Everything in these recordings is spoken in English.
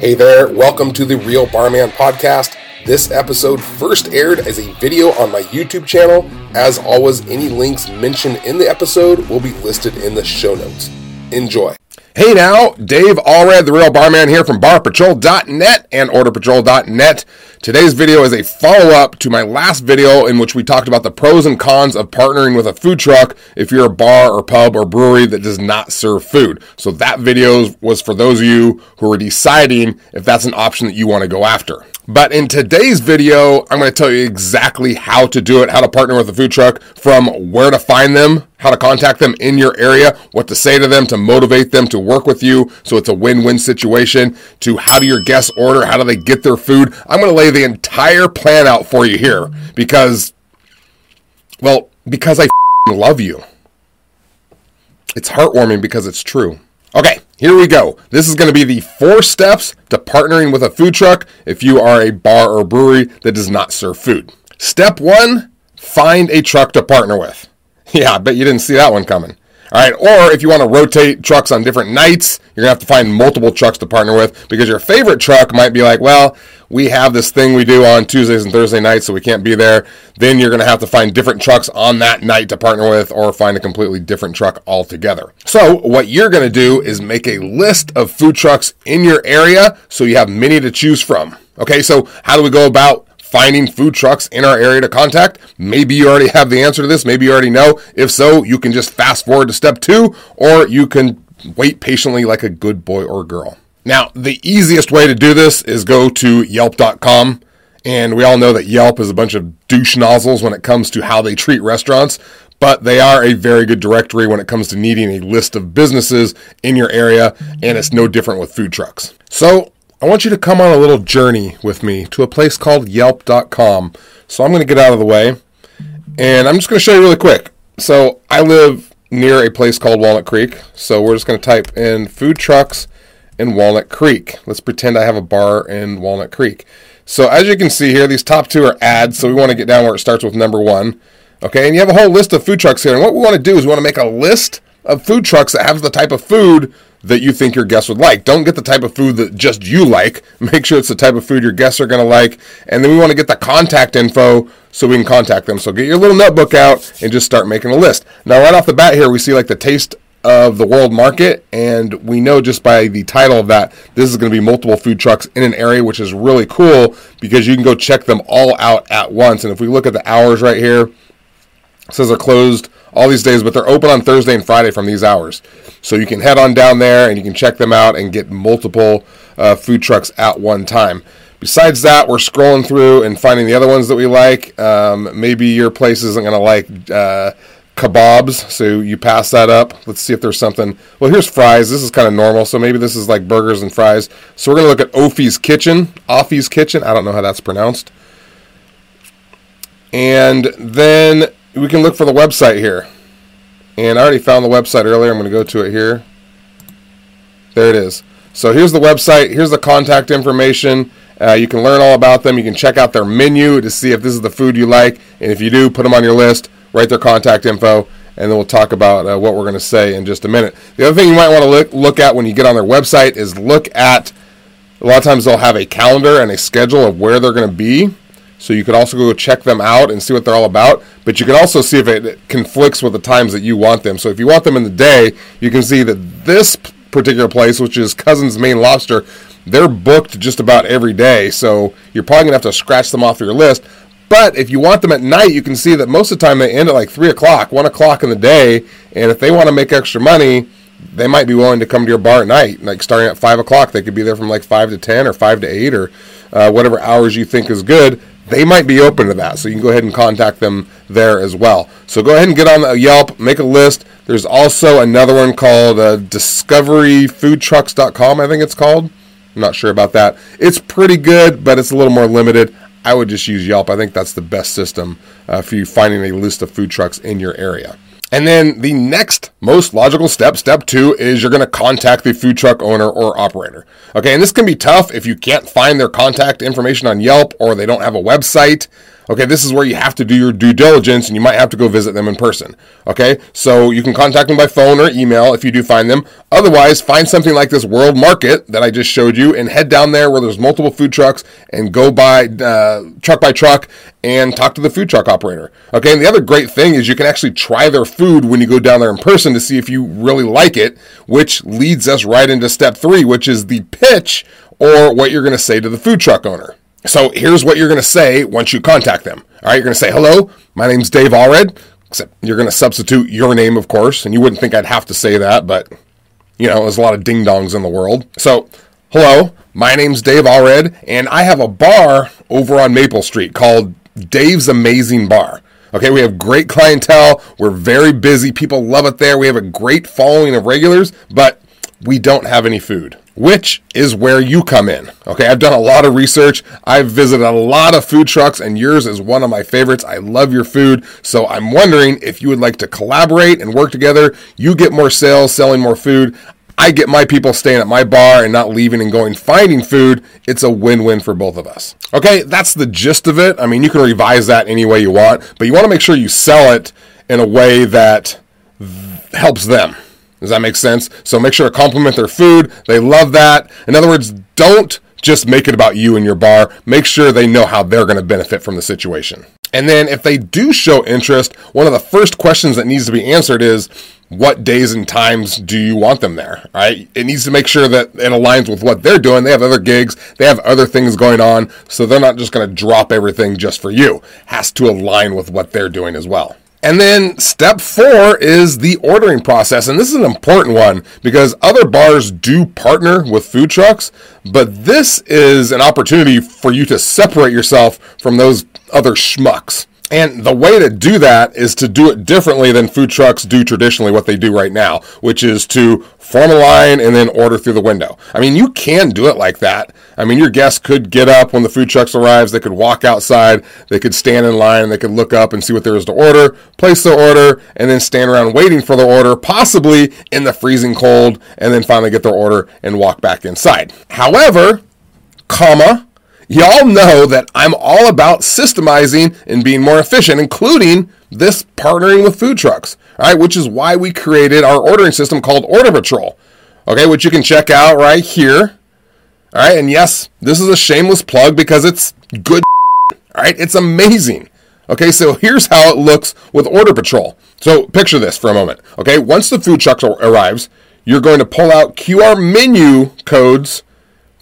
Hey there, welcome to the Real Barman Podcast. This episode first aired as a video on my YouTube channel. As always, any links mentioned in the episode will be listed in the show notes. Enjoy. Hey now, Dave Allred, the Real Barman here from barpatrol.net and orderpatrol.net. Today's video is a follow up to my last video in which we talked about the pros and cons of partnering with a food truck if you're a bar or pub or brewery that does not serve food. So that video was for those of you who are deciding if that's an option that you want to go after. But in today's video, I'm going to tell you exactly how to do it, how to partner with a food truck, from where to find them, how to contact them in your area, what to say to them to motivate them to work with you so it's a win win situation, to how do your guests order, how do they get their food. I'm going to lay the entire plan out for you here because, well, because I love you. It's heartwarming because it's true. Okay, here we go. This is going to be the four steps to partnering with a food truck if you are a bar or brewery that does not serve food. Step one find a truck to partner with. Yeah, I bet you didn't see that one coming. All right, or if you want to rotate trucks on different nights, you're gonna have to find multiple trucks to partner with because your favorite truck might be like, well, we have this thing we do on Tuesdays and Thursday nights, so we can't be there. Then you're gonna have to find different trucks on that night to partner with, or find a completely different truck altogether. So what you're gonna do is make a list of food trucks in your area, so you have many to choose from. Okay, so how do we go about finding food trucks in our area to contact? Maybe you already have the answer to this. Maybe you already know. If so, you can just fast forward to step two, or you can wait patiently like a good boy or girl. Now, the easiest way to do this is go to yelp.com. And we all know that Yelp is a bunch of douche nozzles when it comes to how they treat restaurants, but they are a very good directory when it comes to needing a list of businesses in your area, and it's no different with food trucks. So I want you to come on a little journey with me to a place called yelp.com. So I'm going to get out of the way and I'm just going to show you really quick. So I live near a place called Walnut Creek. So we're just going to type in food trucks in Walnut Creek. Let's pretend I have a bar in Walnut Creek. So as you can see here, these top two are ads. So we want to get down where it starts with number one. Okay, and you have a whole list of food trucks here. And what we want to do is we want to make a list of food trucks that have the type of food that you think your guests would like. Don't get the type of food that just you like. Make sure it's the type of food your guests are going to like. And then we want to get the contact info so we can contact them. So get your little notebook out and just start making a list. Now, right off the bat here, we see like the taste of the world market. And we know just by the title of that, this is going to be multiple food trucks in an area, which is really cool because you can go check them all out at once. And if we look at the hours right here, says they're closed all these days, but they're open on Thursday and Friday from these hours. So you can head on down there and you can check them out and get multiple uh, food trucks at one time. Besides that, we're scrolling through and finding the other ones that we like. Um, maybe your place isn't going to like uh, kebabs, so you pass that up. Let's see if there's something. Well, here's fries. This is kind of normal, so maybe this is like burgers and fries. So we're going to look at Ophie's Kitchen. Offie's Kitchen. I don't know how that's pronounced. And then we can look for the website here. And I already found the website earlier. I'm going to go to it here. There it is. So here's the website. Here's the contact information. Uh, you can learn all about them. You can check out their menu to see if this is the food you like. And if you do, put them on your list, write their contact info, and then we'll talk about uh, what we're going to say in just a minute. The other thing you might want to look, look at when you get on their website is look at a lot of times they'll have a calendar and a schedule of where they're going to be. So you could also go check them out and see what they're all about. But you can also see if it conflicts with the times that you want them. So if you want them in the day, you can see that this particular place, which is Cousins Maine Lobster, they're booked just about every day. So you're probably gonna have to scratch them off your list. But if you want them at night, you can see that most of the time they end at like three o'clock, one o'clock in the day. And if they want to make extra money, they might be willing to come to your bar at night, like starting at five o'clock. They could be there from like five to ten or five to eight or uh, whatever hours you think is good they might be open to that. So you can go ahead and contact them there as well. So go ahead and get on Yelp, make a list. There's also another one called uh, discoveryfoodtrucks.com, I think it's called. I'm not sure about that. It's pretty good, but it's a little more limited. I would just use Yelp. I think that's the best system uh, for you finding a list of food trucks in your area. And then the next most logical step, step two, is you're going to contact the food truck owner or operator. Okay, and this can be tough if you can't find their contact information on Yelp or they don't have a website. Okay, this is where you have to do your due diligence and you might have to go visit them in person. Okay, so you can contact them by phone or email if you do find them. Otherwise, find something like this World Market that I just showed you and head down there where there's multiple food trucks and go by uh, truck by truck and talk to the food truck operator. Okay, and the other great thing is you can actually try their food when you go down there in person to see if you really like it, which leads us right into step three, which is the pitch or what you're going to say to the food truck owner. So here's what you're going to say once you contact them. All right, you're going to say, hello, my name's Dave Allred. Except you're going to substitute your name, of course, and you wouldn't think I'd have to say that, but you know, there's a lot of ding dongs in the world. So, hello, my name's Dave Allred, and I have a bar over on Maple Street called Dave's Amazing Bar. Okay, we have great clientele. We're very busy. People love it there. We have a great following of regulars, but we don't have any food which is where you come in. Okay, I've done a lot of research. I've visited a lot of food trucks, and yours is one of my favorites. I love your food. So I'm wondering if you would like to collaborate and work together. You get more sales, selling more food. I get my people staying at my bar and not leaving and going finding food. It's a win win for both of us. Okay, that's the gist of it. I mean, you can revise that any way you want, but you want to make sure you sell it in a way that helps them. Does that make sense? So make sure to compliment their food. They love that. In other words, don't just make it about you and your bar. Make sure they know how they're going to benefit from the situation. And then if they do show interest, one of the first questions that needs to be answered is what days and times do you want them there? Right? It needs to make sure that it aligns with what they're doing. They have other gigs, they have other things going on, so they're not just going to drop everything just for you. Has to align with what they're doing as well. And then step four is the ordering process. And this is an important one because other bars do partner with food trucks, but this is an opportunity for you to separate yourself from those other schmucks. And the way to do that is to do it differently than food trucks do traditionally what they do right now, which is to form a line and then order through the window. I mean, you can do it like that. I mean, your guests could get up when the food trucks arrives, they could walk outside, they could stand in line, they could look up and see what there is to order, place their order, and then stand around waiting for their order, possibly in the freezing cold, and then finally get their order and walk back inside. However, comma, Y'all know that I'm all about systemizing and being more efficient, including this partnering with food trucks, right? Which is why we created our ordering system called Order Patrol, okay? Which you can check out right here, all right? And yes, this is a shameless plug because it's good, all right? It's amazing. Okay, so here's how it looks with Order Patrol. So picture this for a moment. Okay, once the food truck arrives, you're going to pull out QR menu codes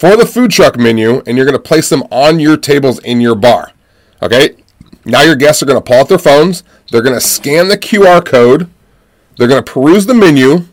for the food truck menu and you're going to place them on your tables in your bar. Okay? Now your guests are going to pull out their phones, they're going to scan the QR code, they're going to peruse the menu,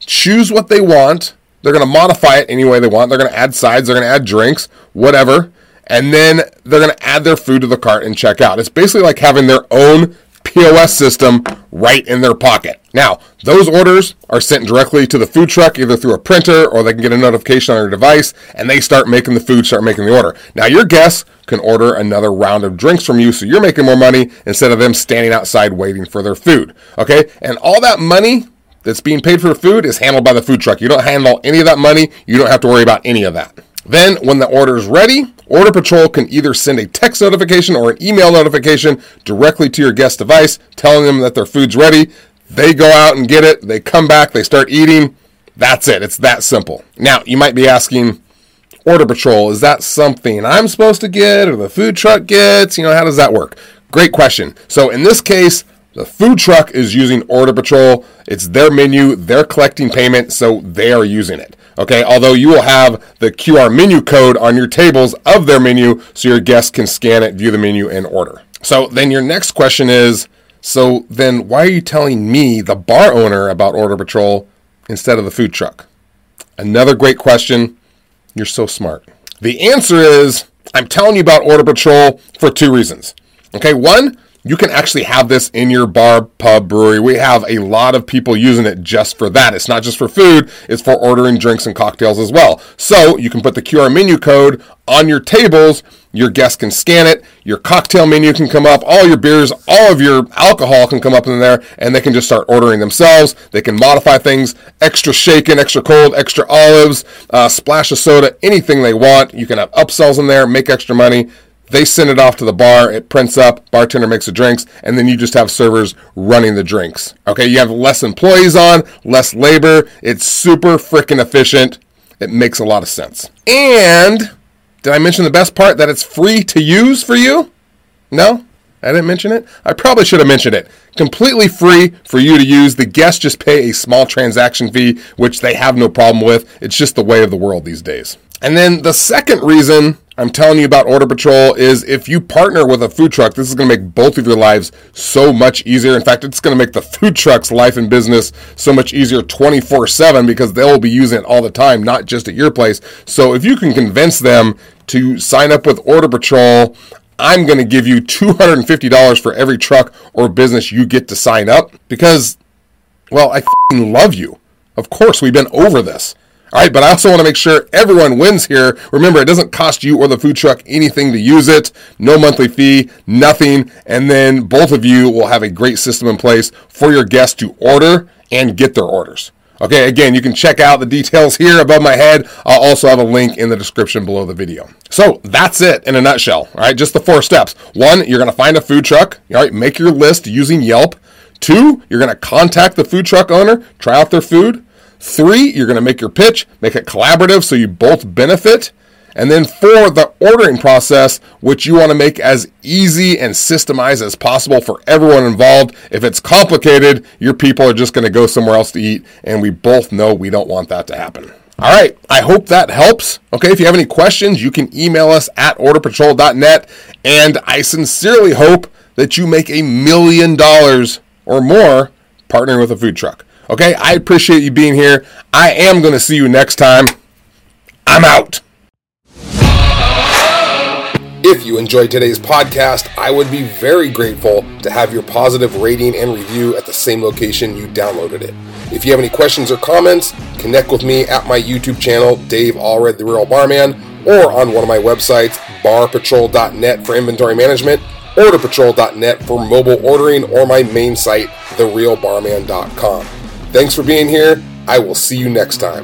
choose what they want, they're going to modify it any way they want, they're going to add sides, they're going to add drinks, whatever, and then they're going to add their food to the cart and check out. It's basically like having their own POS system right in their pocket. Now, those orders are sent directly to the food truck either through a printer or they can get a notification on their device and they start making the food, start making the order. Now, your guests can order another round of drinks from you so you're making more money instead of them standing outside waiting for their food. Okay? And all that money that's being paid for food is handled by the food truck. You don't handle any of that money, you don't have to worry about any of that. Then, when the order is ready, Order Patrol can either send a text notification or an email notification directly to your guest device telling them that their food's ready. They go out and get it, they come back, they start eating. That's it. It's that simple. Now, you might be asking, Order Patrol, is that something I'm supposed to get or the food truck gets? You know, how does that work? Great question. So, in this case, the food truck is using Order Patrol. It's their menu, they're collecting payment, so they are using it. Okay, although you will have the QR menu code on your tables of their menu so your guests can scan it, view the menu, and order. So then your next question is so then why are you telling me, the bar owner, about Order Patrol instead of the food truck? Another great question. You're so smart. The answer is I'm telling you about Order Patrol for two reasons. Okay, one, you can actually have this in your bar, pub, brewery. We have a lot of people using it just for that. It's not just for food, it's for ordering drinks and cocktails as well. So you can put the QR menu code on your tables. Your guests can scan it. Your cocktail menu can come up. All your beers, all of your alcohol can come up in there, and they can just start ordering themselves. They can modify things extra shaken, extra cold, extra olives, uh, splash of soda, anything they want. You can have upsells in there, make extra money. They send it off to the bar, it prints up, bartender makes the drinks, and then you just have servers running the drinks. Okay, you have less employees on, less labor. It's super freaking efficient. It makes a lot of sense. And did I mention the best part that it's free to use for you? No? I didn't mention it. I probably should have mentioned it. Completely free for you to use. The guests just pay a small transaction fee, which they have no problem with. It's just the way of the world these days. And then the second reason I'm telling you about Order Patrol is if you partner with a food truck, this is going to make both of your lives so much easier. In fact, it's going to make the food truck's life and business so much easier 24 7 because they'll be using it all the time, not just at your place. So if you can convince them to sign up with Order Patrol, I'm going to give you $250 for every truck or business you get to sign up because, well, I love you. Of course, we've been over this. All right, but I also want to make sure everyone wins here. Remember, it doesn't cost you or the food truck anything to use it. No monthly fee, nothing. And then both of you will have a great system in place for your guests to order and get their orders. Okay, again, you can check out the details here above my head. I'll also have a link in the description below the video. So that's it in a nutshell. All right, just the four steps. One, you're going to find a food truck. All right, make your list using Yelp. Two, you're going to contact the food truck owner, try out their food. Three, you're going to make your pitch, make it collaborative so you both benefit. And then four, the ordering process, which you want to make as easy and systemized as possible for everyone involved. If it's complicated, your people are just going to go somewhere else to eat. And we both know we don't want that to happen. All right, I hope that helps. Okay, if you have any questions, you can email us at orderpatrol.net. And I sincerely hope that you make a million dollars or more partnering with a food truck. Okay, I appreciate you being here. I am going to see you next time. I'm out. If you enjoyed today's podcast, I would be very grateful to have your positive rating and review at the same location you downloaded it. If you have any questions or comments, connect with me at my YouTube channel, Dave Allred, The Real Barman, or on one of my websites, barpatrol.net for inventory management, orderpatrol.net for mobile ordering, or my main site, therealbarman.com. Thanks for being here. I will see you next time.